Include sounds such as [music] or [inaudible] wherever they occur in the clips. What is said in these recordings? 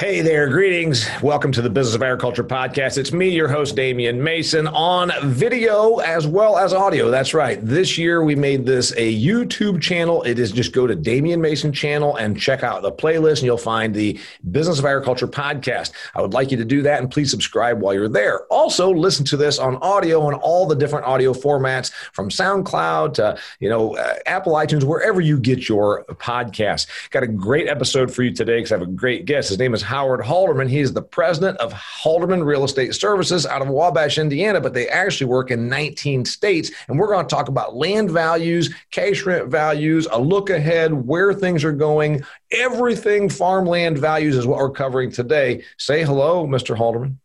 Hey there, greetings. Welcome to the Business of Agriculture podcast. It's me, your host, Damian Mason, on video as well as audio. That's right. This year we made this a YouTube channel. It is just go to Damian Mason channel and check out the playlist, and you'll find the Business of Agriculture podcast. I would like you to do that, and please subscribe while you're there. Also, listen to this on audio on all the different audio formats from SoundCloud to you know uh, Apple iTunes, wherever you get your podcast. Got a great episode for you today because I have a great guest. His name is Howard Halderman. He's the president of Halderman Real Estate Services out of Wabash, Indiana, but they actually work in 19 states. And we're going to talk about land values, cash rent values, a look ahead, where things are going. Everything farmland values is what we're covering today. Say hello, Mr. Halderman.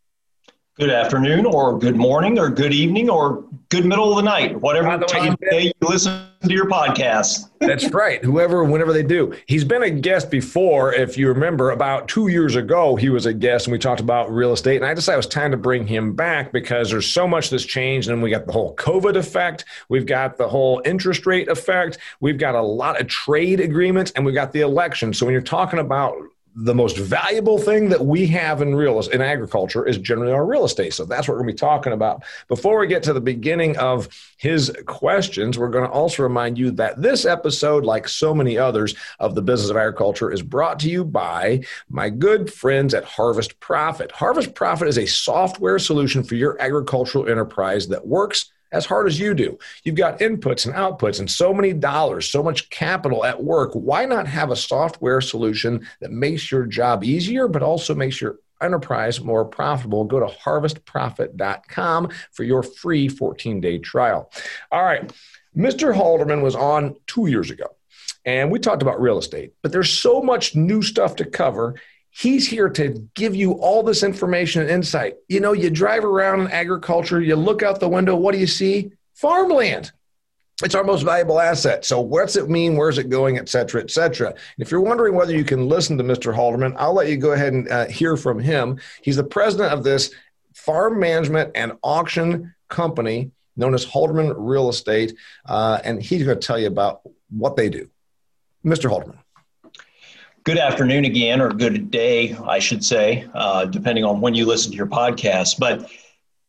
Good afternoon, or good morning, or good evening, or good middle of the night, whatever the time of day you listen to your podcast. That's right. Whoever, whenever they do. He's been a guest before. If you remember, about two years ago, he was a guest and we talked about real estate. And I decided it was time to bring him back because there's so much that's changed. And we got the whole COVID effect, we've got the whole interest rate effect, we've got a lot of trade agreements, and we've got the election. So when you're talking about the most valuable thing that we have in real in agriculture is generally our real estate. So that's what we're going to be talking about. Before we get to the beginning of his questions, we're going to also remind you that this episode, like so many others of the business of agriculture, is brought to you by my good friends at Harvest Profit. Harvest Profit is a software solution for your agricultural enterprise that works as hard as you do. You've got inputs and outputs and so many dollars, so much capital at work. Why not have a software solution that makes your job easier, but also makes your enterprise more profitable? Go to harvestprofit.com for your free 14 day trial. All right. Mr. Halderman was on two years ago and we talked about real estate, but there's so much new stuff to cover. He's here to give you all this information and insight. You know, you drive around in agriculture, you look out the window, what do you see? Farmland. It's our most valuable asset. So, what's it mean? Where's it going, et cetera, et cetera? if you're wondering whether you can listen to Mr. Halderman, I'll let you go ahead and uh, hear from him. He's the president of this farm management and auction company known as Halderman Real Estate. Uh, and he's going to tell you about what they do. Mr. Halderman. Good afternoon again, or good day, I should say, uh, depending on when you listen to your podcast. But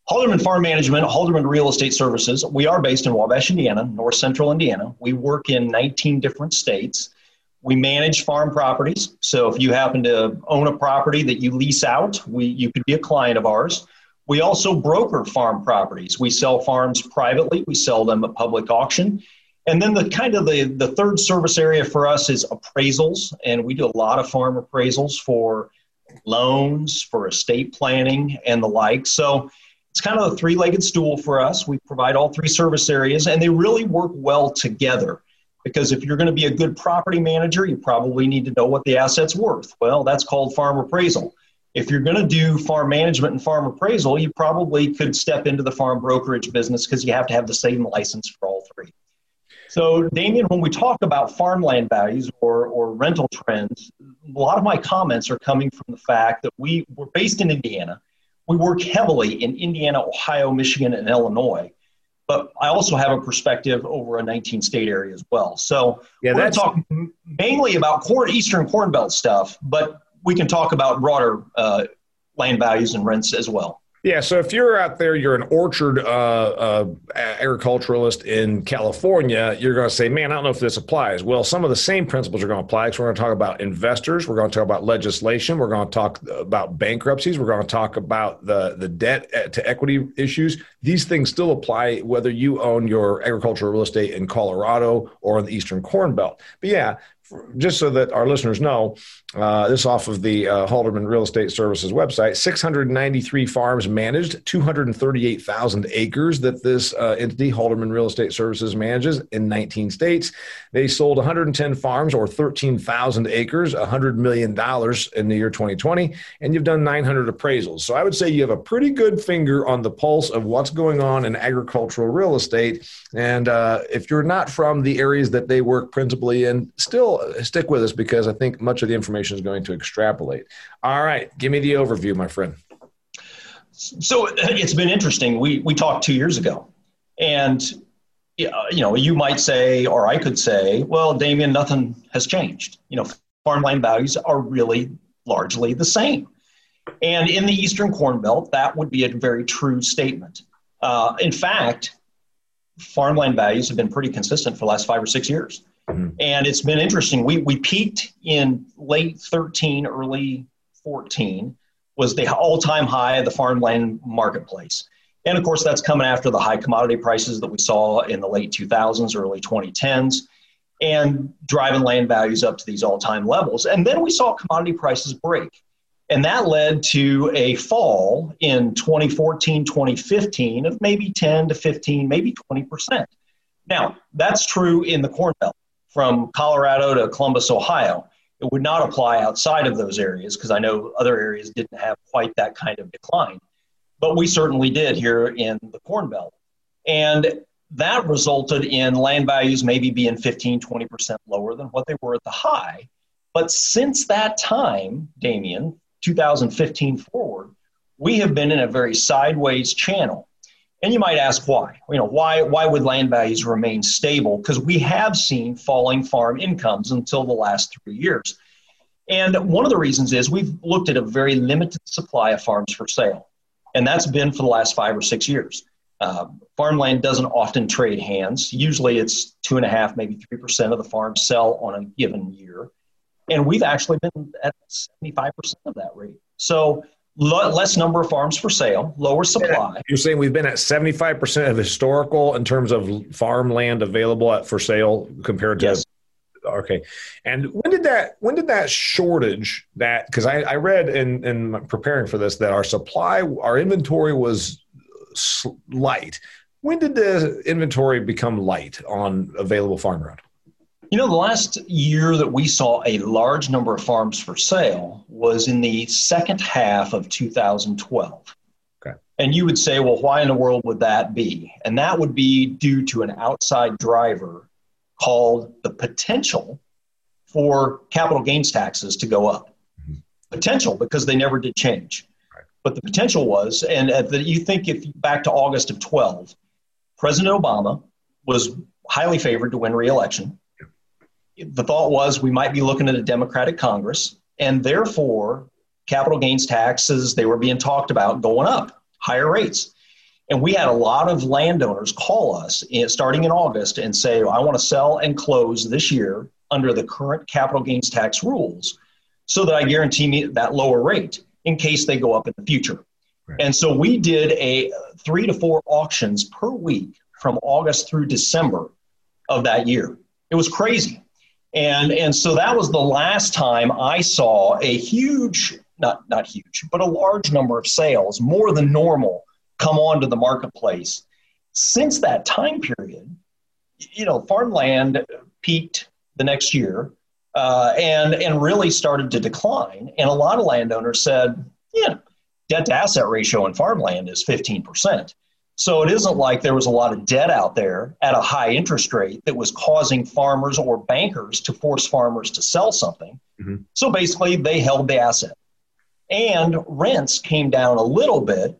Halderman Farm Management, Halderman Real Estate Services, we are based in Wabash, Indiana, north central Indiana. We work in 19 different states. We manage farm properties. So if you happen to own a property that you lease out, we, you could be a client of ours. We also broker farm properties. We sell farms privately, we sell them at public auction, and then the kind of the, the third service area for us is appraisals, and we do a lot of farm appraisals for loans, for estate planning, and the like. So it's kind of a three legged stool for us. We provide all three service areas, and they really work well together. Because if you're going to be a good property manager, you probably need to know what the asset's worth. Well, that's called farm appraisal. If you're going to do farm management and farm appraisal, you probably could step into the farm brokerage business because you have to have the same license for all three. So, Damian, when we talk about farmland values or, or rental trends, a lot of my comments are coming from the fact that we, we're based in Indiana. We work heavily in Indiana, Ohio, Michigan, and Illinois. But I also have a perspective over a 19 state area as well. So yeah, we're talking mainly about corn, Eastern Corn Belt stuff, but we can talk about broader uh, land values and rents as well. Yeah, so if you're out there, you're an orchard uh, uh, agriculturalist in California, you're going to say, man, I don't know if this applies. Well, some of the same principles are going to apply. So we're going to talk about investors. We're going to talk about legislation. We're going to talk about bankruptcies. We're going to talk about the, the debt uh, to equity issues. These things still apply whether you own your agricultural real estate in Colorado or in the Eastern Corn Belt. But yeah, just so that our listeners know, uh, this off of the uh, Halderman Real Estate Services website. 693 farms managed, 238,000 acres that this uh, entity, Halderman Real Estate Services, manages in 19 states. They sold 110 farms or 13,000 acres, $100 million in the year 2020, and you've done 900 appraisals. So I would say you have a pretty good finger on the pulse of what's going on in agricultural real estate. And uh, if you're not from the areas that they work principally in, still stick with us because I think much of the information is going to extrapolate. All right, give me the overview, my friend. So it's been interesting. We we talked two years ago, and you know you might say, or I could say, well, Damian, nothing has changed. You know, farmland values are really largely the same. And in the Eastern Corn Belt, that would be a very true statement. Uh, in fact, farmland values have been pretty consistent for the last five or six years. Mm-hmm. And it's been interesting. We, we peaked in late 13, early 14, was the all time high of the farmland marketplace. And of course, that's coming after the high commodity prices that we saw in the late 2000s, early 2010s, and driving land values up to these all time levels. And then we saw commodity prices break. And that led to a fall in 2014, 2015 of maybe 10 to 15, maybe 20%. Now, that's true in the Corn Belt from Colorado to Columbus, Ohio. It would not apply outside of those areas because I know other areas didn't have quite that kind of decline. But we certainly did here in the Corn Belt. And that resulted in land values maybe being 15, 20% lower than what they were at the high. But since that time, Damian, 2015 forward, we have been in a very sideways channel. And you might ask why. You know, why why would land values remain stable? Because we have seen falling farm incomes until the last three years. And one of the reasons is we've looked at a very limited supply of farms for sale. And that's been for the last five or six years. Uh, farmland doesn't often trade hands. Usually it's two and a half, maybe 3% of the farms sell on a given year. And we've actually been at 75% of that rate. So less number of farms for sale, lower supply. You're saying we've been at 75% of historical in terms of farmland available at, for sale compared to yes. okay. And when did that when did that shortage that because I, I read in in preparing for this that our supply our inventory was light. When did the inventory become light on available farm ground? You know, the last year that we saw a large number of farms for sale was in the second half of 2012. Okay. And you would say, well, why in the world would that be? And that would be due to an outside driver called the potential for capital gains taxes to go up. Mm-hmm. Potential because they never did change. Right. But the potential was, and the, you think if back to August of 12, President Obama was highly favored to win re-election the thought was we might be looking at a Democratic Congress, and therefore capital gains taxes they were being talked about going up, higher rates. And we had a lot of landowners call us in, starting in August and say, I want to sell and close this year under the current capital gains tax rules so that I guarantee me that lower rate in case they go up in the future. Right. And so we did a three to four auctions per week from August through December of that year. It was crazy. And, and so that was the last time I saw a huge, not, not huge, but a large number of sales, more than normal, come onto the marketplace. Since that time period, you know, farmland peaked the next year uh, and, and really started to decline. And a lot of landowners said, yeah, debt to asset ratio in farmland is 15%. So it isn't like there was a lot of debt out there at a high interest rate that was causing farmers or bankers to force farmers to sell something. Mm-hmm. So basically, they held the asset. And rents came down a little bit.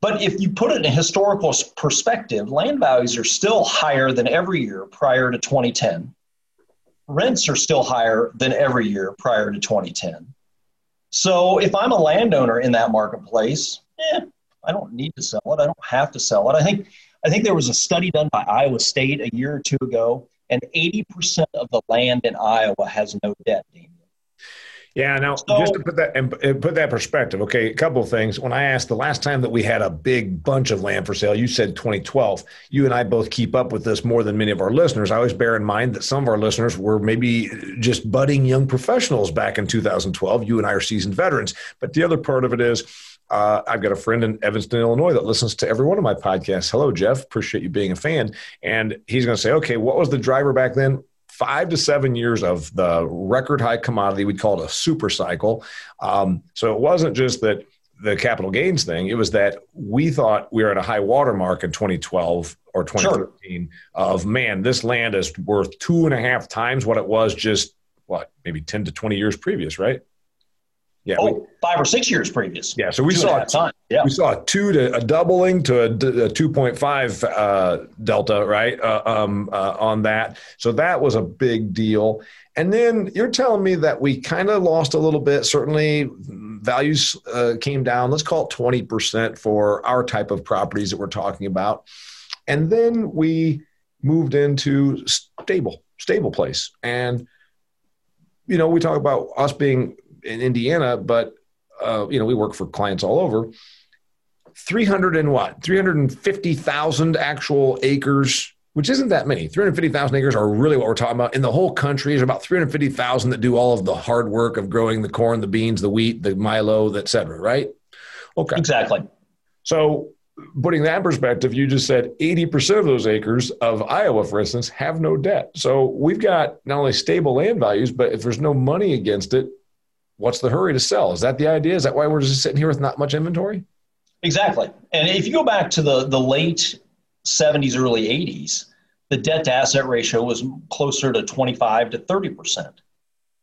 But if you put it in a historical perspective, land values are still higher than every year prior to 2010. Rents are still higher than every year prior to 2010. So if I'm a landowner in that marketplace, eh, I don't need to sell it. I don't have to sell it. I think I think there was a study done by Iowa State a year or two ago, and 80% of the land in Iowa has no debt. Yeah, now so, just to put that and put that perspective, okay, a couple of things. When I asked the last time that we had a big bunch of land for sale, you said 2012. You and I both keep up with this more than many of our listeners. I always bear in mind that some of our listeners were maybe just budding young professionals back in 2012. You and I are seasoned veterans. But the other part of it is uh, I've got a friend in Evanston, Illinois that listens to every one of my podcasts. Hello, Jeff. Appreciate you being a fan. And he's going to say, okay, what was the driver back then? Five to seven years of the record high commodity. We'd call it a super cycle. Um, so it wasn't just that the capital gains thing, it was that we thought we were at a high watermark in 2012 or 2013 sure. of man, this land is worth two and a half times what it was just what, maybe 10 to 20 years previous, right? Yeah, oh, we, five or six years previous. Yeah, so we saw a time. Yeah. we saw a two to a doubling to a, a two point five uh, delta, right? Uh, um, uh, on that, so that was a big deal. And then you're telling me that we kind of lost a little bit. Certainly, values uh, came down. Let's call it twenty percent for our type of properties that we're talking about. And then we moved into stable, stable place. And you know, we talk about us being in Indiana, but uh, you know, we work for clients all over. 300 and what? 350,000 actual acres, which isn't that many. 350,000 acres are really what we're talking about. In the whole country, there's about 350,000 that do all of the hard work of growing the corn, the beans, the wheat, the milo, et cetera, right? Okay. Exactly. So putting that in perspective, you just said 80% of those acres of Iowa, for instance, have no debt. So we've got not only stable land values, but if there's no money against it, what's the hurry to sell? Is that the idea? Is that why we're just sitting here with not much inventory? Exactly. And if you go back to the, the late 70s, early 80s, the debt to asset ratio was closer to 25 to 30%.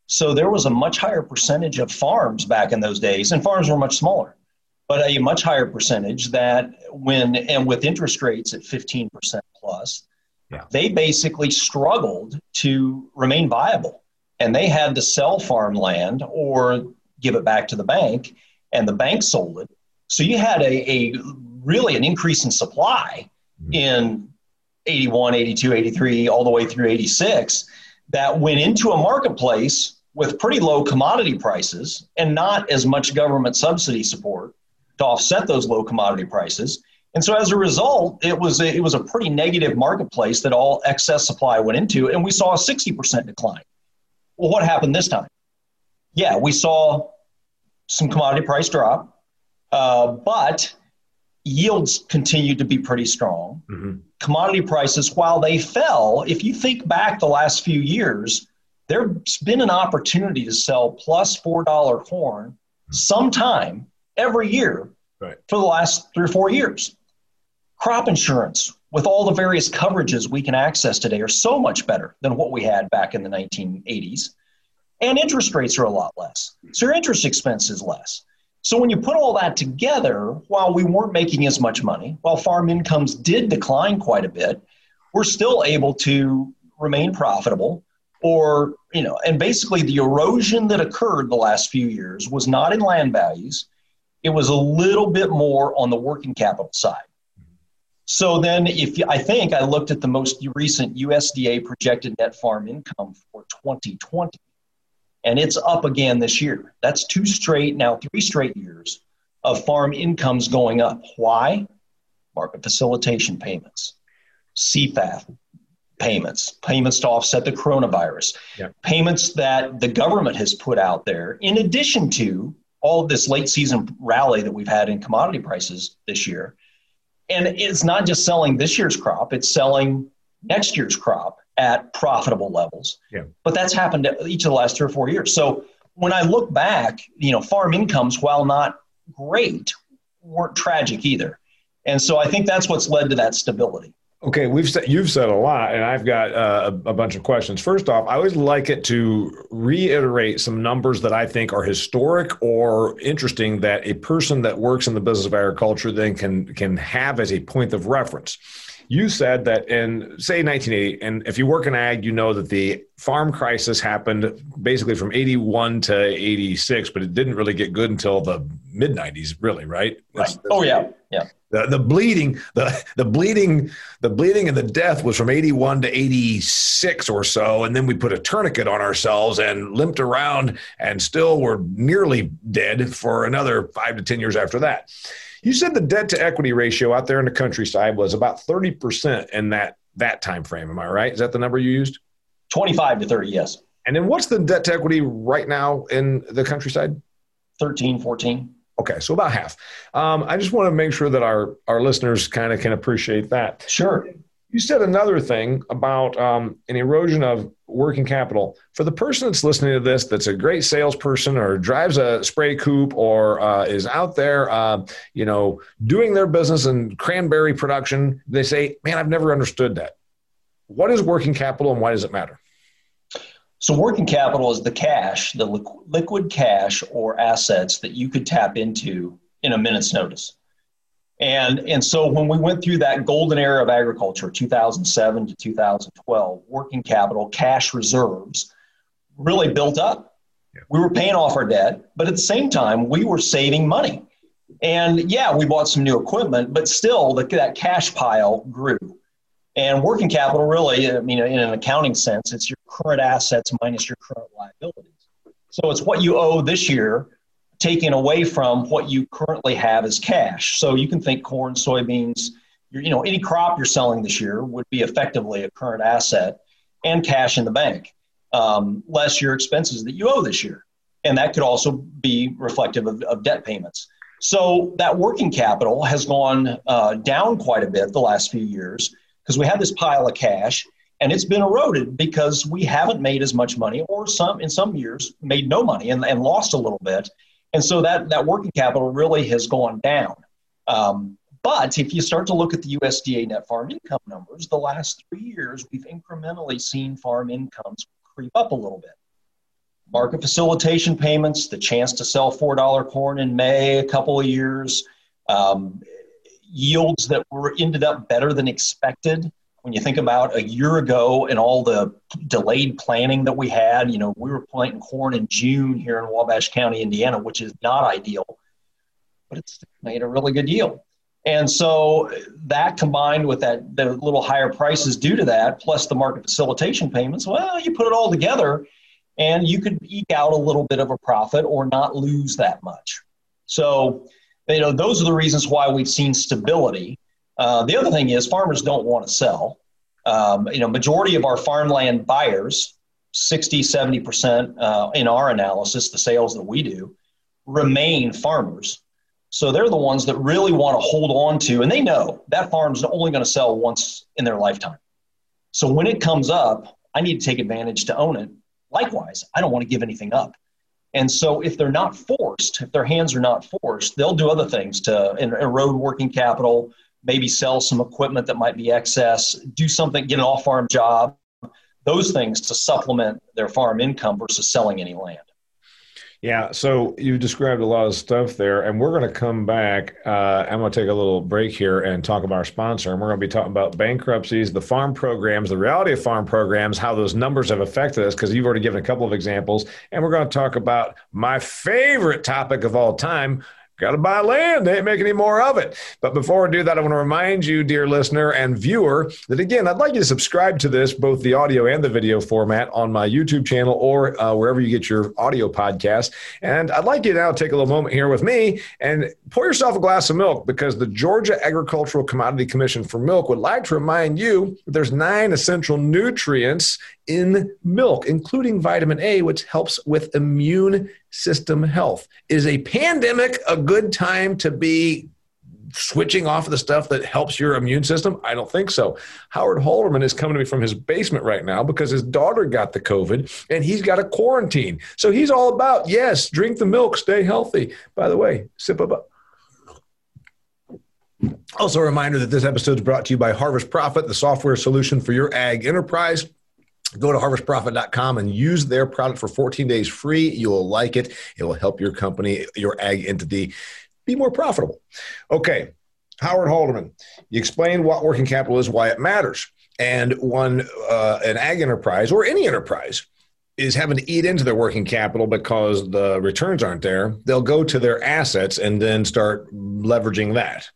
So there was a much higher percentage of farms back in those days, and farms were much smaller but a much higher percentage that when and with interest rates at 15% plus yeah. they basically struggled to remain viable and they had to sell farmland or give it back to the bank and the bank sold it so you had a, a really an increase in supply mm-hmm. in 81 82 83 all the way through 86 that went into a marketplace with pretty low commodity prices and not as much government subsidy support to offset those low commodity prices. And so as a result, it was a, it was a pretty negative marketplace that all excess supply went into, and we saw a 60% decline. Well, what happened this time? Yeah, we saw some commodity price drop, uh, but yields continued to be pretty strong. Mm-hmm. Commodity prices, while they fell, if you think back the last few years, there's been an opportunity to sell plus $4 corn sometime every year right. for the last three or four years. Crop insurance, with all the various coverages we can access today, are so much better than what we had back in the 1980s. And interest rates are a lot less. So your interest expense is less. So when you put all that together, while we weren't making as much money, while farm incomes did decline quite a bit, we're still able to remain profitable or you know and basically the erosion that occurred the last few years was not in land values it was a little bit more on the working capital side. So then, if I think I looked at the most recent USDA projected net farm income for 2020, and it's up again this year. That's two straight, now three straight years of farm incomes going up. Why? Market facilitation payments, CFAP payments, payments to offset the coronavirus, yeah. payments that the government has put out there, in addition to all of this late season rally that we've had in commodity prices this year. And it's not just selling this year's crop, it's selling next year's crop at profitable levels. Yeah. But that's happened each of the last three or four years. So when I look back, you know, farm incomes, while not great, weren't tragic either. And so I think that's what's led to that stability. Okay, we've said you've said a lot, and I've got uh, a, bunch of questions. First off, I always like it to reiterate some numbers that I think are historic or interesting that a person that works in the business of agriculture then can can have as a point of reference you said that in say 1980 and if you work in ag you know that the farm crisis happened basically from 81 to 86 but it didn't really get good until the mid 90s really right, right. oh yeah. Yeah. The, the bleeding the the bleeding the bleeding and the death was from 81 to 86 or so and then we put a tourniquet on ourselves and limped around and still were nearly dead for another 5 to 10 years after that you said the debt to equity ratio out there in the countryside was about 30% in that that time frame. Am I right? Is that the number you used? 25 to 30, yes. And then what's the debt to equity right now in the countryside? 13, 14. Okay, so about half. Um, I just want to make sure that our, our listeners kind of can appreciate that. Sure. You said another thing about um, an erosion of working capital. For the person that's listening to this, that's a great salesperson or drives a Spra-Coupe or uh, is out there, uh, you know, doing their business in cranberry production, they say, "Man, I've never understood that." What is working capital and why does it matter? So, working capital is the cash, the liquid cash or assets that you could tap into in a minute's notice. And, and so, when we went through that golden era of agriculture, 2007 to 2012, working capital, cash reserves really built up. Yeah. We were paying off our debt, but at the same time, we were saving money. And yeah, we bought some new equipment, but still, the, that cash pile grew. And working capital, really, I mean, in an accounting sense, it's your current assets minus your current liabilities. So it's what you owe this year, taken away from what you currently have as cash. So you can think corn, soybeans, you know, any crop you're selling this year would be effectively a current asset and cash in the bank, um, less your expenses that you owe this year. And that could also be reflective of, of debt payments. So that working capital has gone uh, down quite a bit the last few years because we have this pile of cash and it's been eroded because we haven't made as much money or some in some years made no money and, and lost a little bit and so that that working capital really has gone down. Um, but if you start to look at the usda net farm income numbers the last three years we've incrementally seen farm incomes creep up a little bit. Market facilitation payments the chance to sell $4 corn in may a couple of years um, yields that were ended up better than expected when you think about a year ago and all the delayed planning that we had you know we were planting corn in june here in wabash county indiana which is not ideal but it's made a really good yield and so that combined with that the little higher prices due to that plus the market facilitation payments well you put it all together and you could eke out a little bit of a profit or not lose that much so you know, those are the reasons why we've seen stability. Uh, the other thing is farmers don't want to sell. Um, you know, majority of our farmland buyers, 60, 70% uh, in our analysis, the sales that we do, remain farmers. So they're the ones that really want to hold on to, and they know that farm's only going to sell once in their lifetime. So when it comes up, I need to take advantage to own it. Likewise, I don't want to give anything up. And so, if they're not forced, if their hands are not forced, they'll do other things to erode working capital, maybe sell some equipment that might be excess, do something, get an off farm job, those things to supplement their farm income versus selling any land. Yeah, so you described a lot of stuff there, and we're going to come back. Uh, I'm going to take a little break here and talk about our sponsor. And we're going to be talking about bankruptcies, the farm programs, the reality of farm programs, how those numbers have affected us, because you've already given a couple of examples. And we're going to talk about my favorite topic of all time Got to buy land. They ain't making any more of it. But before we do that, I want to remind you, dear listener and viewer, that again, I'd like you to subscribe to this, both the audio and the video format, on my YouTube channel or uh, wherever you get your audio podcast. And I'd like you now to take a little moment here with me and pour yourself a glass of milk because the Georgia Agricultural Commodity Commission for Milk would like to remind you that there's nine essential nutrients in milk, including vitamin A, which helps with immune system health. Is a pandemic a good time to be switching off of the stuff that helps your immune system? I don't think so. Howard Halderman is coming to me from his basement right now because his daughter got the COVID and he's got a quarantine. So he's all about, yes, drink the milk, stay healthy. By the way, sip up. Also, a reminder that this episode is brought to you by Harvest Profit, the software solution for your ag enterprise go to harvestprofit.com and use their product for 14 days free. You'll like it. It will help your company, your ag entity, be more profitable. Okay, Howard Halderman, you explained what working capital is, why it matters. And when uh, an ag enterprise or any enterprise is having to eat into their working capital because the returns aren't there, they'll go to their assets and then start leveraging that.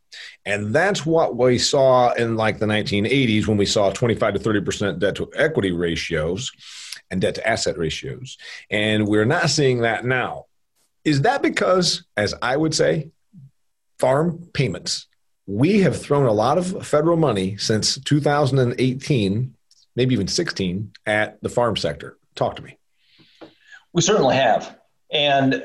And that's what we saw in like the 1980s when we saw 25 to 30% debt to equity ratios and debt to asset ratios. And we're not seeing that now. Is that because, as I would say, farm payments? We have thrown a lot of federal money since 2018, maybe even 16, at the farm sector. Talk to me. We certainly have. And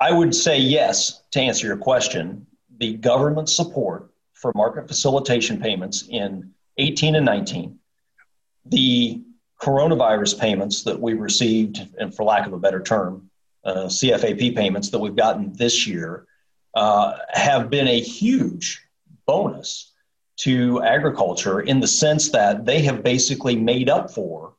I would say yes to answer your question. The government support for market facilitation payments in 18 and 19, the coronavirus payments that we received, and for lack of a better term, uh, CFAP payments that we've gotten this year, uh, have been a huge bonus to agriculture in the sense that they have basically made up for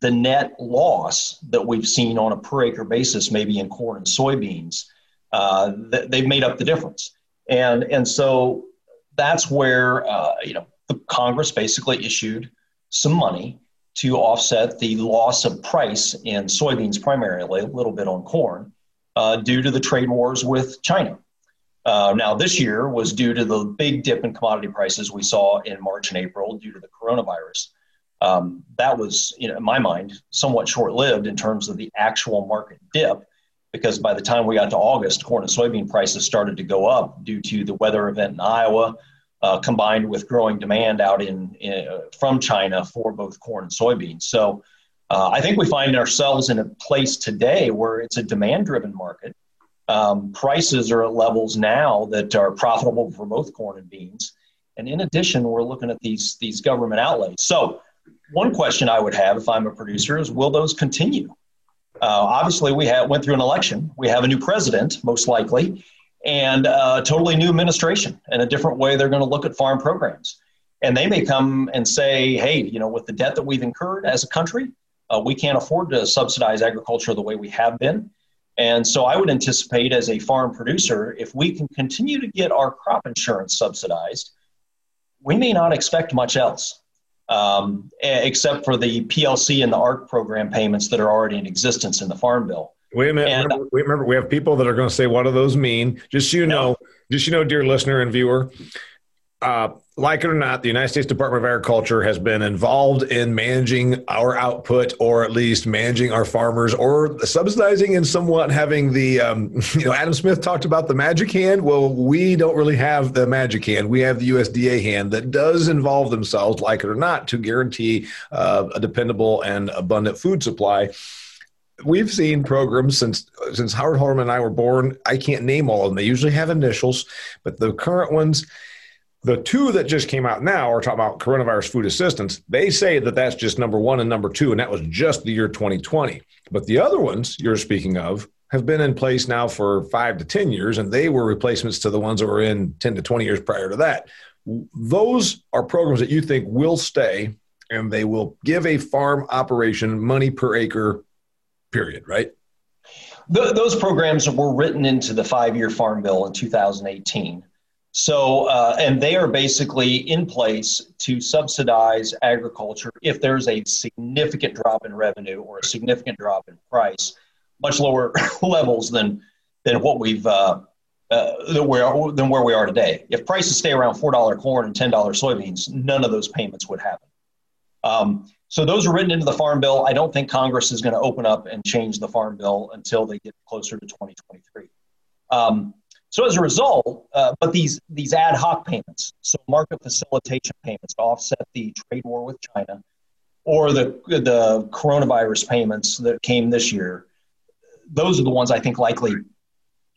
the net loss that we've seen on a per acre basis, maybe in corn and soybeans, uh, they've made up the difference. And, and so that's where, uh, you know, the Congress basically issued some money to offset the loss of price in soybeans primarily, a little bit on corn, uh, due to the trade wars with China. Uh, now, this year was due to the big dip in commodity prices we saw in March and April due to the coronavirus. Um, that was, you know, in my mind, somewhat short lived in terms of the actual market dip, because by the time we got to August, corn and soybean prices started to go up due to the weather event in Iowa, uh, combined with growing demand out in, in, from China for both corn and soybeans. So uh, I think we find ourselves in a place today where it's a demand driven market. Um, prices are at levels now that are profitable for both corn and beans. And in addition, we're looking at these, these government outlays. So, one question I would have if I'm a producer is will those continue? Uh, obviously, we have, went through an election. We have a new president, most likely and a totally new administration and a different way they're going to look at farm programs. And they may come and say, hey, you know, with the debt that we've incurred as a country, uh, we can't afford to subsidize agriculture the way we have been. And so I would anticipate as a farm producer, if we can continue to get our crop insurance subsidized, we may not expect much else, um, except for the PLC and the ARC program payments that are already in existence in the Farm Bill. Wait a minute. And, remember, remember, we have people that are going to say, "What do those mean?" Just so you know, just so you know, dear listener and viewer, uh, like it or not, the United States Department of Agriculture has been involved in managing our output, or at least managing our farmers, or subsidizing and somewhat having the. Um, [laughs] you know, Adam Smith talked about the magic hand. Well, we don't really have the magic hand. We have the USDA hand that does involve themselves, like it or not, to guarantee uh, a dependable and abundant food supply we've seen programs since since Howard Halderman and I were born. I can't name all of them. They usually have initials, but the current ones, the two that just came out now are talking about coronavirus food assistance. They say that that's just number one and number two, and that was just the year 2020. But the other ones you're speaking of have been in place now for five to 10 years, and they were replacements to the ones that were in 10 to 20 years prior to that. Those are programs that you think will stay and they will give a farm operation money per acre period, right? Those programs were written into the five year farm bill in 2018. So, uh, and they are basically in place to subsidize agriculture if there's a significant drop in revenue or a significant drop in price, much lower [laughs] levels than than what we've uh, uh, than, where, than where we are today. If prices stay around four dollar corn and ten dollar soybeans, none of those payments would happen. Um, so those are written into the Farm Bill. I don't think Congress is going to open up and change the Farm Bill until they get closer to 2023. Um, so as a result, uh, but these these ad hoc payments, so market facilitation payments to offset the trade war with China, or the the coronavirus payments that came this year, those are the ones I think likely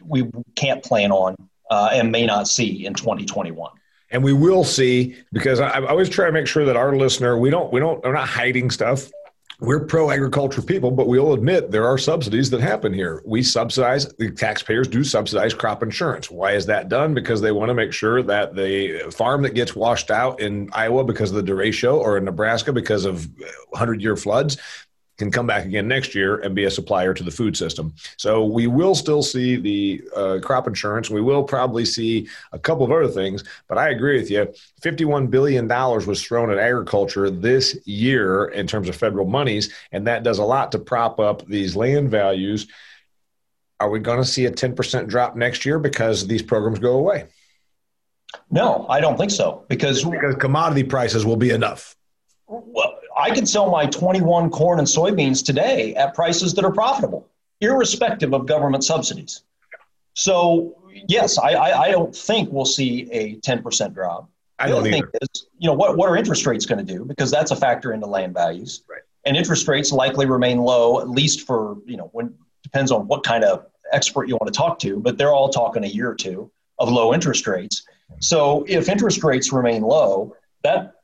we can't plan on uh, and may not see in 2021 and we will see because I, I, always try to make sure that our listener we don't we don't we're not hiding stuff we're pro agriculture people, but we'll admit there are subsidies that happen here. We subsidize, the taxpayers do subsidize crop insurance. Why is that done? Because they want to make sure that the farm that gets washed out in Iowa because of the derecho or in Nebraska because of 100 year floods, can come back again next year and be a supplier to the food system. So we will still see the uh, crop insurance. We will probably see a couple of other things, but I agree with you. $51 billion was thrown at agriculture this year in terms of federal monies, and that does a lot to prop up these land values. Are we going to see a 10% drop next year because these programs go away? No, I don't think so. Because, because commodity prices will be enough. Well, I could sell my 21 corn and soybeans today at prices that are profitable, irrespective of government subsidies. So, yes, I, I, I don't think we'll see a 10% drop. I don't think is, you know, what, what are interest rates going to do? Because that's a factor into land values. Right. And interest rates likely remain low, at least for, you know, when depends on what kind of expert you want to talk to, but they're all talking a year or two of low interest rates. So if interest rates remain low, that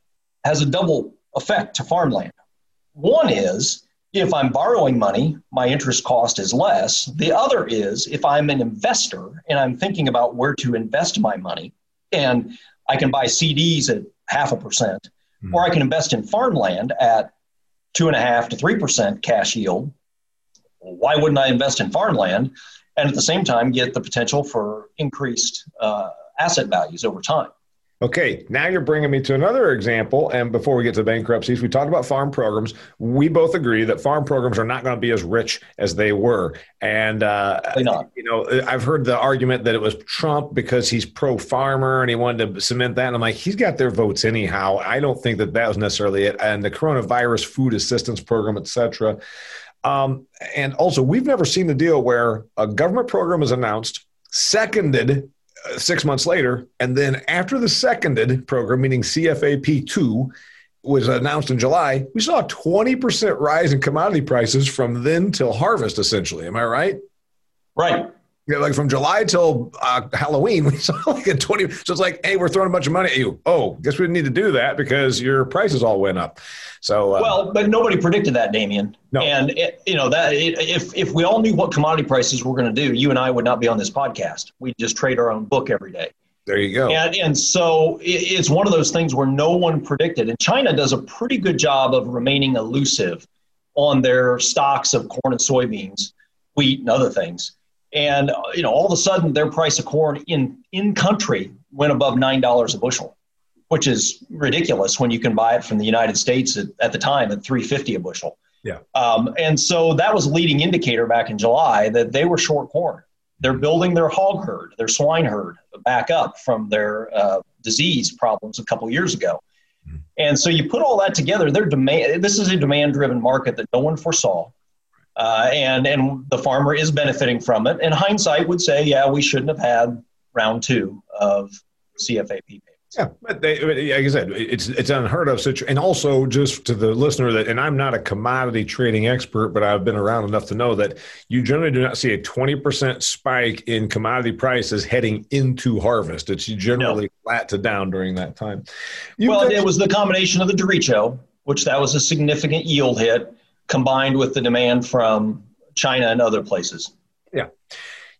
has a double effect to farmland. One is if I'm borrowing money, my interest cost is less. The other is if I'm an investor and I'm thinking about where to invest my money, and I can buy CDs at half a percent, mm. or I can invest in farmland at two and a half to three percent cash yield, why wouldn't I invest in farmland and at the same time get the potential for increased uh, asset values over time? Okay, now you're bringing me to another example. And before we get to bankruptcies, we talked about farm programs. We both agree that farm programs are not going to be as rich as they were. And, uh, you know, I've heard the argument that it was Trump because he's pro farmer and he wanted to cement that. And I'm like, he's got their votes anyhow. I don't think that that was necessarily it. And the coronavirus food assistance program, et cetera. Um, and also, we've never seen the deal where a government program is announced, seconded six months later. And then after the seconded program, meaning CFAP2, was announced in July, we saw a 20% rise in commodity prices from then till harvest, essentially. Am I right? Right. Yeah, like from July till uh, Halloween, [laughs] we saw like a 20. So it's like, hey, we're throwing a bunch of money at you. Oh, guess we didn't need to do that because your prices all went up. So, uh, well, but nobody predicted that, Damian. No. And, it, you know, that it, if, if we all knew what commodity prices were going to do, you and I would not be on this podcast. We just trade our own book every day. There you go. And, and so it, it's one of those things where no one predicted. And China does a pretty good job of remaining elusive on their stocks of corn and soybeans, wheat, and other things and you know all of a sudden their price of corn in in country went above nine dollars a bushel which is ridiculous when you can buy it from the united states at, at the time at 350 a bushel. Yeah. Um, and so that was a leading indicator back in july that they were short corn. They're building their hog herd their swine herd back up from their uh, disease problems a couple years ago. Mm-hmm. and so you put all that together their demand this is a demand driven market that no one foresaw uh, and and the farmer is benefiting from it. And hindsight would say, yeah, we shouldn't have had round two of CFAP payments. Yeah, but they, like I said, it's it's unheard of situation. And also, just to the listener, that and I'm not a commodity trading expert, but I've been around enough to know that you generally do not see a 20% spike in commodity prices heading into harvest. It's generally no. flat to down during that time. You well, it was the combination of the derecho, which that was a significant yield hit combined with the demand from China and other places. Yeah.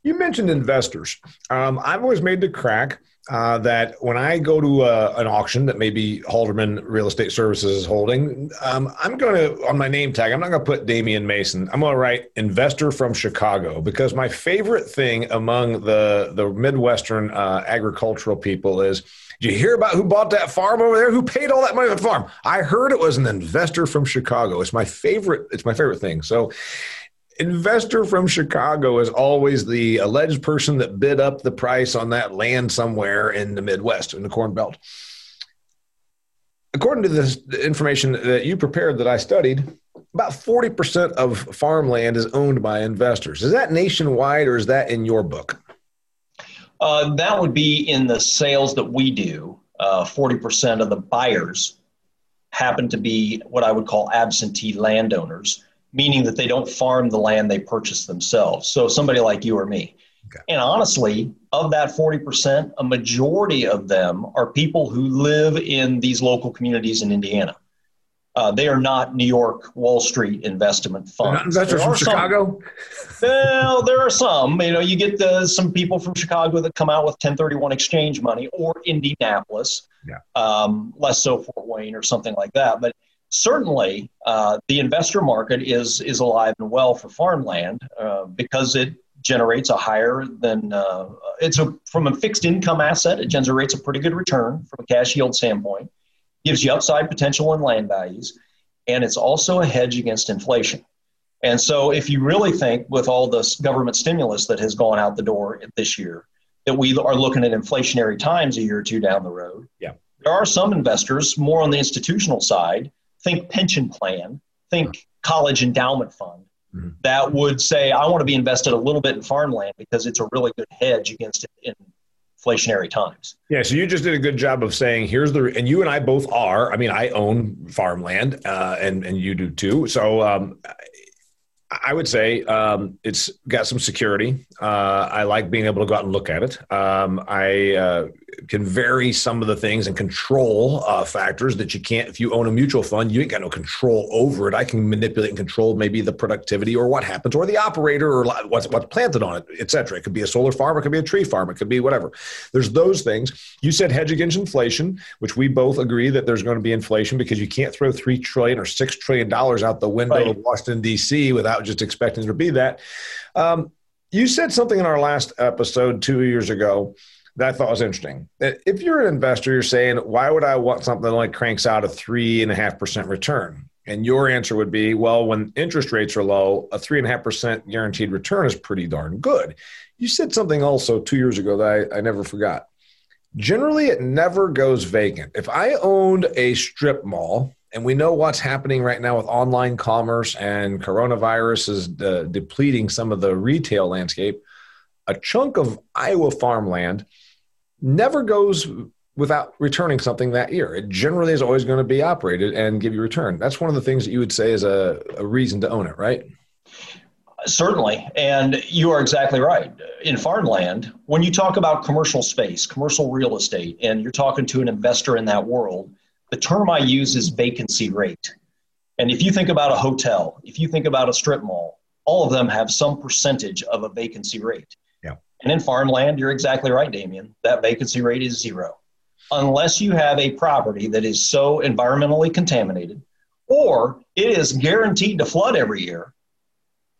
You mentioned investors. Um, I've always made the crack uh, that when I go to uh, an auction that maybe Halderman Real Estate Services is holding, um, I'm going to, on my name tag, I'm not going to put Damian Mason. I'm going to write investor from Chicago because my favorite thing among the, the Midwestern uh, agricultural people is did you hear about who bought that farm over there? Who paid all that money for the farm? I heard it was an investor from Chicago. It's my favorite. It's my favorite thing. So, investor from Chicago is always the alleged person that bid up the price on that land somewhere in the Midwest in the Corn Belt. According to this information that you prepared that I studied, about 40% of farmland is owned by investors. Is that nationwide or is that in your book? Uh, that would be in the sales that we do. Uh, 40% of the buyers happen to be what I would call absentee landowners, meaning that they don't farm the land they purchase themselves. So somebody like you or me. Okay. And honestly, of that 40%, a majority of them are people who live in these local communities in Indiana. Uh, they are not New York Wall Street investment funds. Not investors from Chicago. Some, [laughs] well, there are some. You know, you get the, some people from Chicago that come out with 1031 exchange money, or Indianapolis. Yeah. Um, less so Fort Wayne or something like that. But certainly, uh, the investor market is is alive and well for farmland uh, because it generates a higher than uh, it's a from a fixed income asset. It generates a pretty good return from a cash yield standpoint gives you upside potential in land values, and it's also a hedge against inflation. And so, if you really think with all this government stimulus that has gone out the door this year, that we are looking at inflationary times a year or two down the road, yeah. there are some investors more on the institutional side, think pension plan, think college endowment fund, mm-hmm. that would say, I want to be invested a little bit in farmland because it's a really good hedge against in, inflationary times. Yeah, so you just did a good job of saying here's the and you and I both are. I mean, I own farmland, uh, and and you do too. So um, I would say um, it's got some security. Uh, I like being able to go out and look at it. Um, I uh, can vary some of the things and control uh, factors that you can't. If you own a mutual fund, you ain't got no control over it. I can manipulate and control maybe the productivity or what happens or the operator or what's what's planted on it, et cetera. It could be a solar farm, it could be a tree farm, it could be whatever. There's those things. You said hedge against inflation, which we both agree that there's going to be inflation because you can't throw three trillion or six trillion dollars out the window right. of Washington D.C. without just expecting there to be that. Um, you said something in our last episode two years ago that I thought was interesting. If you're an investor, you're saying, why would I want something that only cranks out a three and a half percent return? And your answer would be, well, when interest rates are low, a three and a half percent guaranteed return is pretty darn good. You said something also two years ago that I, I never forgot. Generally, it never goes vacant. If I owned a strip mall, and we know what's happening right now with online commerce and coronavirus is uh, depleting some of the retail landscape, a chunk of Iowa farmland never goes without returning something that year. It generally is always going to be operated and give you return. That's one of the things that you would say is a, a reason to own it, right? Certainly. And you are exactly right. In farmland, when you talk about commercial space, commercial real estate, and you're talking to an investor in that world, the term I use is vacancy rate. And if you think about a hotel, if you think about a strip mall, all of them have some percentage of a vacancy rate. And in farmland, you're exactly right, Damian. That vacancy rate is zero. Unless you have a property that is so environmentally contaminated or it is guaranteed to flood every year,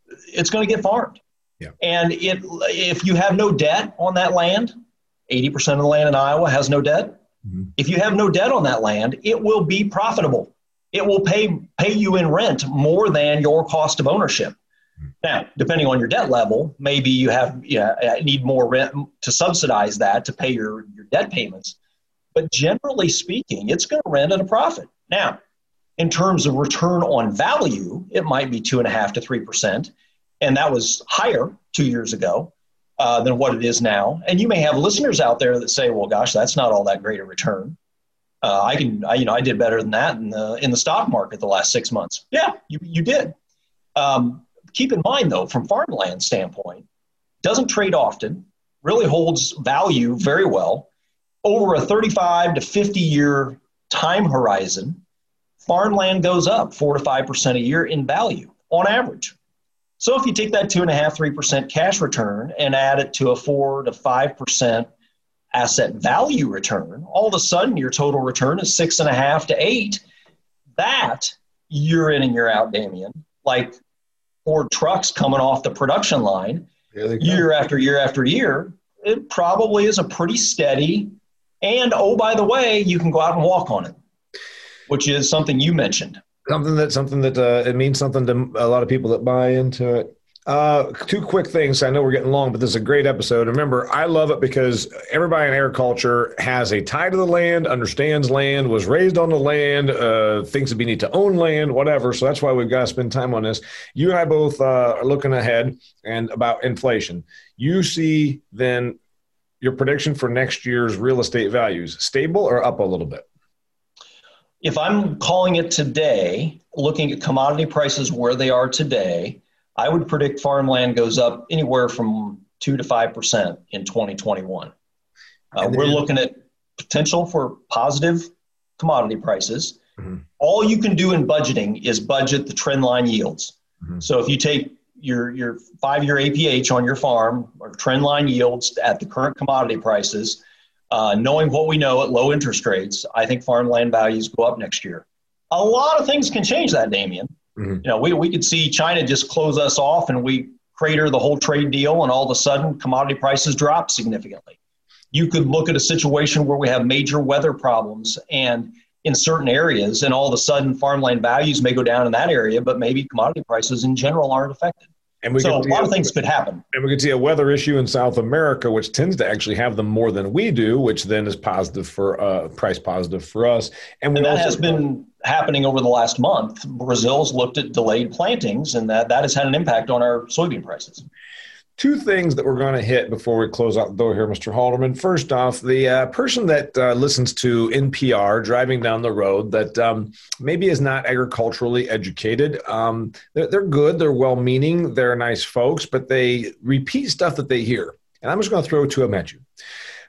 it's going to get farmed. Yeah. And it, if you have no debt on that land, 80% of the land in Iowa has no debt. Mm-hmm. If you have no debt on that land, it will be profitable. It will pay, pay you in rent more than your cost of ownership. Now, depending on your debt level, maybe you have you know, need more rent to subsidize that to pay your, your debt payments. But generally speaking, it's going to rent at a profit. Now, in terms of return on value, it might be two and a half to three percent, and that was higher two years ago uh, than what it is now. And you may have listeners out there that say, "Well, gosh, that's not all that great a return." Uh, I can, I, you know, I did better than that in the in the stock market the last six months. Yeah, you you did. Um, keep in mind, though, from farmland standpoint, doesn't trade often, really holds value very well. Over a 35 to 50 year time horizon, farmland goes up four to 5% a year in value on average. So if you take that two and a half, three percent cash return and add it to a four to five percent asset value return, all of a sudden your total return is six and a half to eight. That year in and year out, Damian, like Ford trucks coming off the production line year after year after year, it probably is a pretty steady. And oh, by the way, you can go out and walk on it, which is something you mentioned. Something that something that uh, it means something to a lot of people that buy into it. Uh, two quick things. I know we're getting long, but this is a great episode. Remember, I love it because everybody in agriculture has a tie to the land, understands land, was raised on the land, uh, thinks that we need to own land, whatever. So that's why we've got to spend time on this. You and I both uh, are looking ahead and about inflation. You see then your prediction for next year's real estate values stable or up a little bit? If I'm calling it today, looking at commodity prices where they are today, I would predict farmland goes up anywhere from two to five percent in 2021. Uh, we're looking at potential for positive commodity prices. Mm-hmm. All you can do in budgeting is budget the trend line yields. Mm-hmm. So if you take your your five year APH on your farm or trend line yields at the current commodity prices, uh, knowing what we know at low interest rates, I think farmland values go up next year. A lot of things can change that, Damian. Mm-hmm. You know, we, we could see China just close us off and we crater the whole trade deal, and all of a sudden commodity prices drop significantly. You could look at a situation where we have major weather problems and in certain areas, and all of a sudden farmland values may go down in that area, but maybe commodity prices in general aren't affected. And we so a lot of things could happen. And we could see a weather issue in South America, which tends to actually have them more than we do, which then is positive for uh, price positive for us. And, and that also, has been happening over the last month. Brazil's looked at delayed plantings, and that, that has had an impact on our soybean prices two things that we're going to hit before we close out the door here, Mr. Halderman. First off, the uh, person that uh, listens to NPR driving down the road that um, maybe is not agriculturally educated, um, they're, they're, good, they're well meaning, they're nice folks, but they repeat stuff that they hear. And I'm just going to throw two of them at you.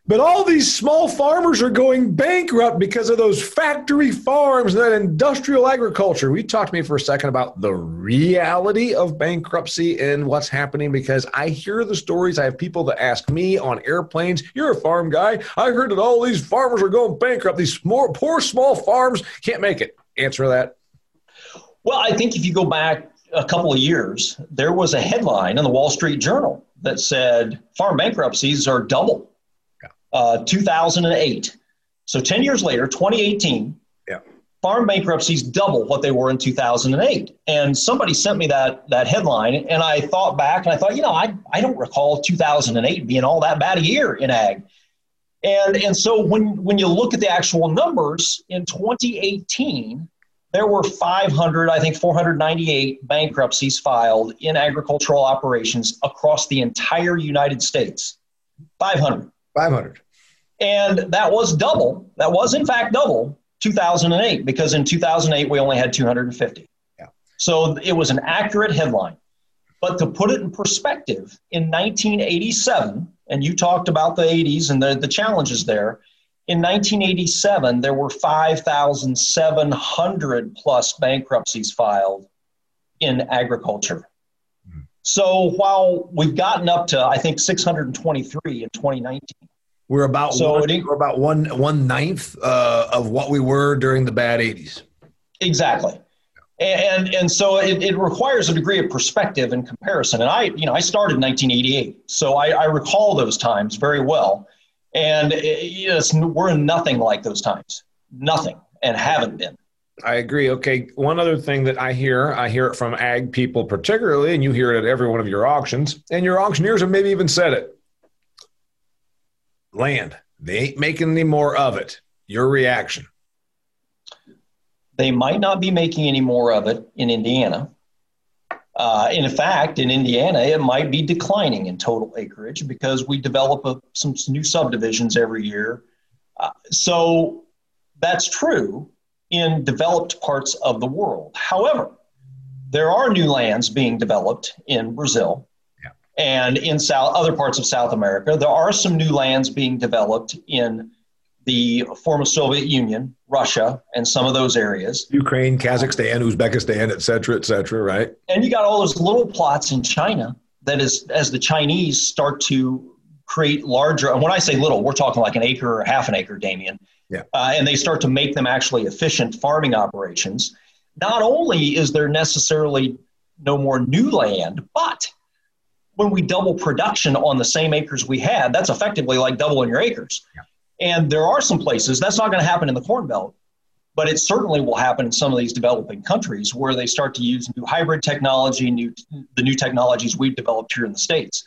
But all these small farmers are going bankrupt because of those factory farms and that industrial agriculture. We talked to me for a second about the reality of bankruptcy and what's happening because I hear the stories. I have people that ask me on airplanes, You're a farm guy. I heard that all these farmers are going bankrupt. These poor small farms can't make it. Answer that. Well, I think if you go back a couple of years, there was a headline in the Wall Street Journal that said farm bankruptcies are double uh, 2008. So 10 years later, 2018, yeah. farm bankruptcies double what they were in 2008. And somebody sent me that, that headline, and I thought back and I thought, you know, I, I don't recall 2008 being all that bad a year in ag. And, and so when, when you look at the actual numbers in 2018, there were 500, I think 498 bankruptcies filed in agricultural operations across the entire United States. 500. 500. And that was double. That was, in fact, double 2008 because in 2008 we only had 250. Yeah. So it was an accurate headline. But to put it in perspective, in 1987, and you talked about the 80s and the, the challenges there, in 1987, there were 5,700 plus bankruptcies filed in agriculture. So while we've gotten up to, I think, 623 in 2019. We're about so one, it, we're about one one ninth uh, of what we were during the bad 80s. Exactly, and and so it, it requires a degree of perspective and comparison. And I, you know, I started in 1988, so I, I recall those times very well. And it, we're nothing like those times, nothing, and haven't been. I agree. Okay, one other thing that I hear, I hear it from ag people particularly, and you hear it at every one of your auctions, and your auctioneers have maybe even said it. Land, they ain't making any more of it. Your reaction? They might not be making any more of it in Indiana. Uh, in fact, in Indiana, it might be declining in total acreage because we develop a, some new subdivisions every year. Uh, so that's true in developed parts of the world. However, there are new lands being developed in Brazil yeah. and in South, other parts of South America. There are some new lands being developed in the former Soviet Union, Russia, and some of those areas. Ukraine, Kazakhstan, Uzbekistan, et cetera, et cetera, right? And you got all those little plots in China that is, as the Chinese start to create larger, and when I say little, we're talking like an acre or half an acre, Damian yeah. Uh, and they start to make them actually efficient farming operations. Not only is there necessarily no more new land, but when we double production on the same acres we had, that's effectively like doubling your acres. Yeah. And there are some places that's not going to happen in the Corn Belt, but it certainly will happen in some of these developing countries where they start to use new hybrid technology, new the new technologies we've developed here in the states.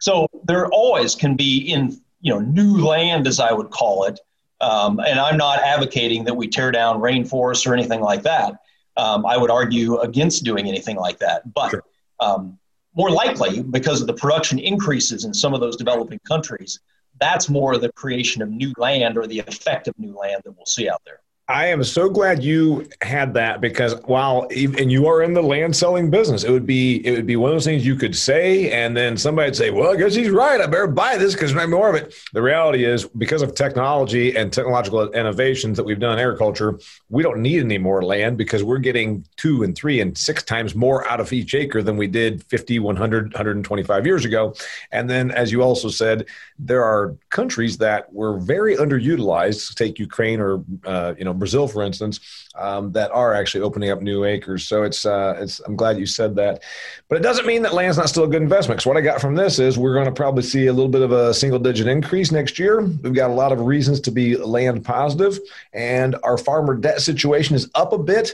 So there always can be in you know new land, as I would call it, um, and I'm not advocating that we tear down rainforests or anything like that. Um, I would argue against doing anything like that. But sure. um, more likely, because of the production increases in some of those developing countries, that's more the creation of new land or the effect of new land that we'll see out there. I am so glad you had that because while and you are in the land selling business, it would be it would be one of those things you could say, and then somebody'd say, "Well, I guess he's right. I better buy this because I'm more of it." The reality is, because of technology and technological innovations that we've done in agriculture, we don't need any more land because we're getting two and three and six times more out of each acre than we did 50, 100, 125 years ago. And then, as you also said, there are countries that were very underutilized. Take Ukraine or uh, you know Brazil, for instance, um, that are actually opening up new acres. So it's, uh, it's, I'm glad you said that. But it doesn't mean that land's not still a good investment. Because what I got from this is we're going to probably see a little bit of a single digit increase next year. We've got a lot of reasons to be land positive, and our farmer debt situation is up a bit,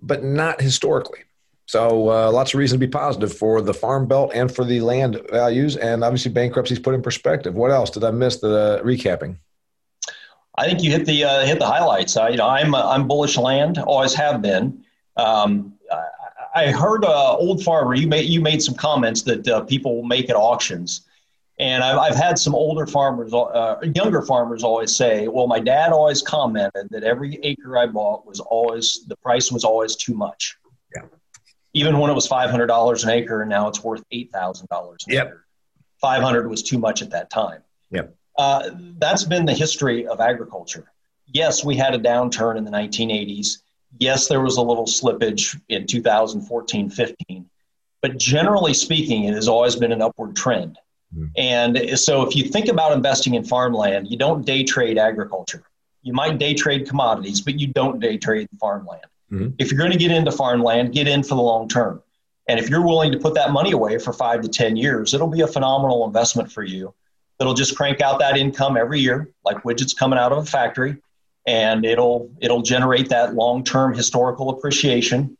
but not historically. So uh, lots of reason to be positive for the farm belt and for the land values, and obviously bankruptcies put in perspective. What else did I miss? The uh, recapping. I think you hit the uh, hit the highlights. You know, I'm uh, I'm bullish land, always have been. Um, I, I heard uh, old farmer. You made you made some comments that uh, people make at auctions, and I've, I've had some older farmers, uh, younger farmers, always say, "Well, my dad always commented that every acre I bought was always the price was always too much." Yeah. Even when it was five hundred dollars an acre, and now it's worth eight thousand dollars. An yep. Five hundred was too much at that time. Yep. Uh, that's been the history of agriculture. Yes, we had a downturn in the 1980s. Yes, there was a little slippage in 2014 15. But generally speaking, it has always been an upward trend. Mm-hmm. And so if you think about investing in farmland, you don't day trade agriculture. You might day trade commodities, but you don't day trade farmland. Mm-hmm. If you're going to get into farmland, get in for the long term. And if you're willing to put that money away for five to 10 years, it'll be a phenomenal investment for you. It'll just crank out that income every year, like widgets coming out of a factory, and it'll it'll generate that long-term historical appreciation.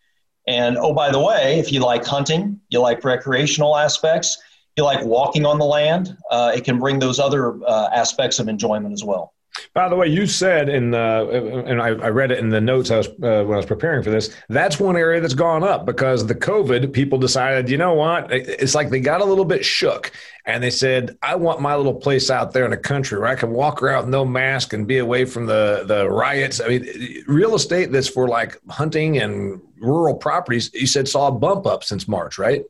And oh, by the way, if you like hunting, you like recreational aspects, you like walking on the land, uh, it can bring those other uh, aspects of enjoyment as well. By the way, you said in the, and I, I, read it in the notes I was uh, when I was preparing for this. That's one area that's gone up because the COVID people decided, you know what? It's like they got a little bit shook and they said, I want my little place out there in the country where I can walk around with no mask and be away from the the riots. I mean, real estate that's for like hunting and rural properties. You said saw a bump up since March, right?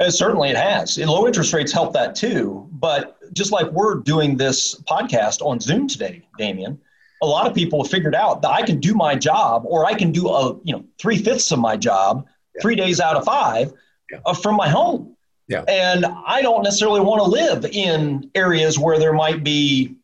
And certainly it has. Low interest rates help that too. But just like we're doing this podcast on Zoom today, Damian, a lot of people have figured out that I can do my job or I can do a, you know, three fifths of my job, yeah. three days out of five yeah. uh, from my home. Yeah. And I don't necessarily want to live in areas where there might be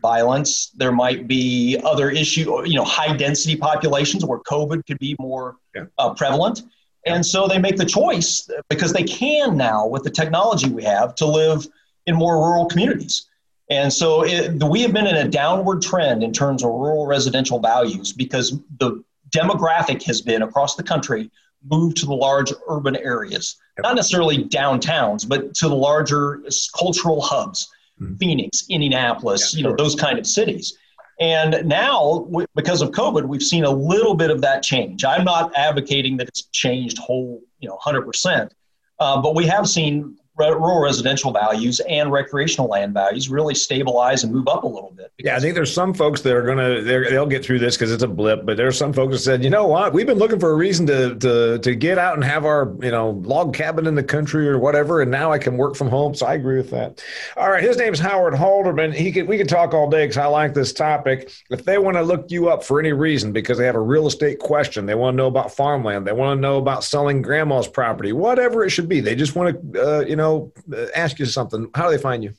violence, there might be other issue, you know, high density populations where COVID could be more yeah. uh, prevalent. And so they make the choice because they can now with the technology we have to live in more rural communities. And so it, we have been in a downward trend in terms of rural residential values because the demographic has been across the country moved to the large urban areas, not necessarily downtowns, but to the larger cultural hubs, mm-hmm. Phoenix, Indianapolis, yeah, you know, those kind of cities. And now, because of COVID, we've seen a little bit of that change. I'm not advocating that it's changed whole, you know, 100%, uh, but we have seen rural residential values and recreational land values really stabilize and move up a little bit. Yeah, I think there's some folks that are going to they'll get through this because it's a blip, but there's some folks that said, you know what, we've been looking for a reason to to to get out and have our you know log cabin in the country or whatever, and now I can work from home. So I agree with that. All right, his name's Howard Halderman. He could we could talk all day because I like this topic. If they want to look you up for any reason because they have a real estate question, they want to know about farmland, they want to know about selling grandma's property, whatever it should be, they just want to uh, you know know, uh, ask you something, how do they find you?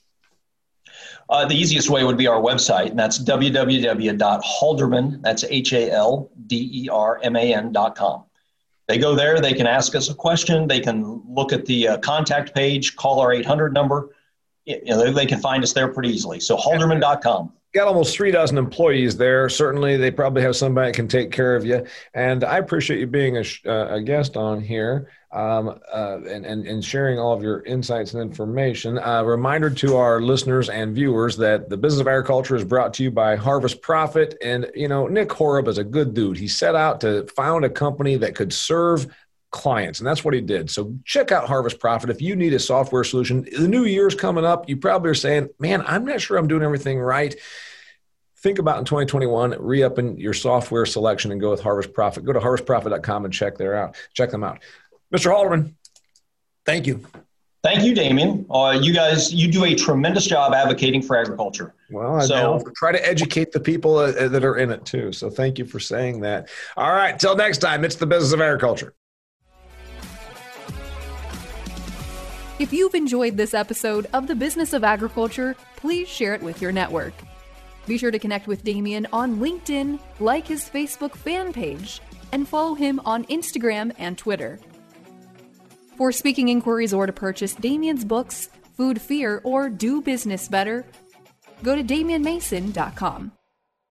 Uh, the easiest way would be our website, and that's www.halderman, that's H A L D E R M A N.com. They go there, they can ask us a question, they can look at the uh, contact page, call our 800 number. You know, they can find us there pretty easily. So, halderman.com got almost three dozen employees there. Certainly, they probably have somebody that can take care of you. And I appreciate you being a, uh, a guest on here um, uh, and, and, and, sharing all of your insights and information. A uh, reminder to our listeners and viewers that the business of agriculture is brought to you by Harvest Profit. And, you know, Nick Horob is a good dude. He set out to found a company that could serve clients and that's what he did so check out harvest profit if you need a software solution the new year's coming up you probably are saying man i'm not sure i'm doing everything right think about in 2021 re-upping your software selection and go with harvest profit go to harvestprofit.com and check there out check them out Mr. Halderman, thank you. Thank you, Damian. Uh, you guys, you do a tremendous job advocating for agriculture. Well, I so, try to educate the people uh, that are in it too. So thank you for saying that. All right, till next time, it's the business of agriculture. If you've enjoyed this episode of the Business of Agriculture, please share it with your network. Be sure to connect with Damian on LinkedIn, like his Facebook fan page, and follow him on Instagram and Twitter. For speaking inquiries or to purchase Damian's books, Food Fear, or Do Business Better, go to damianmason.com.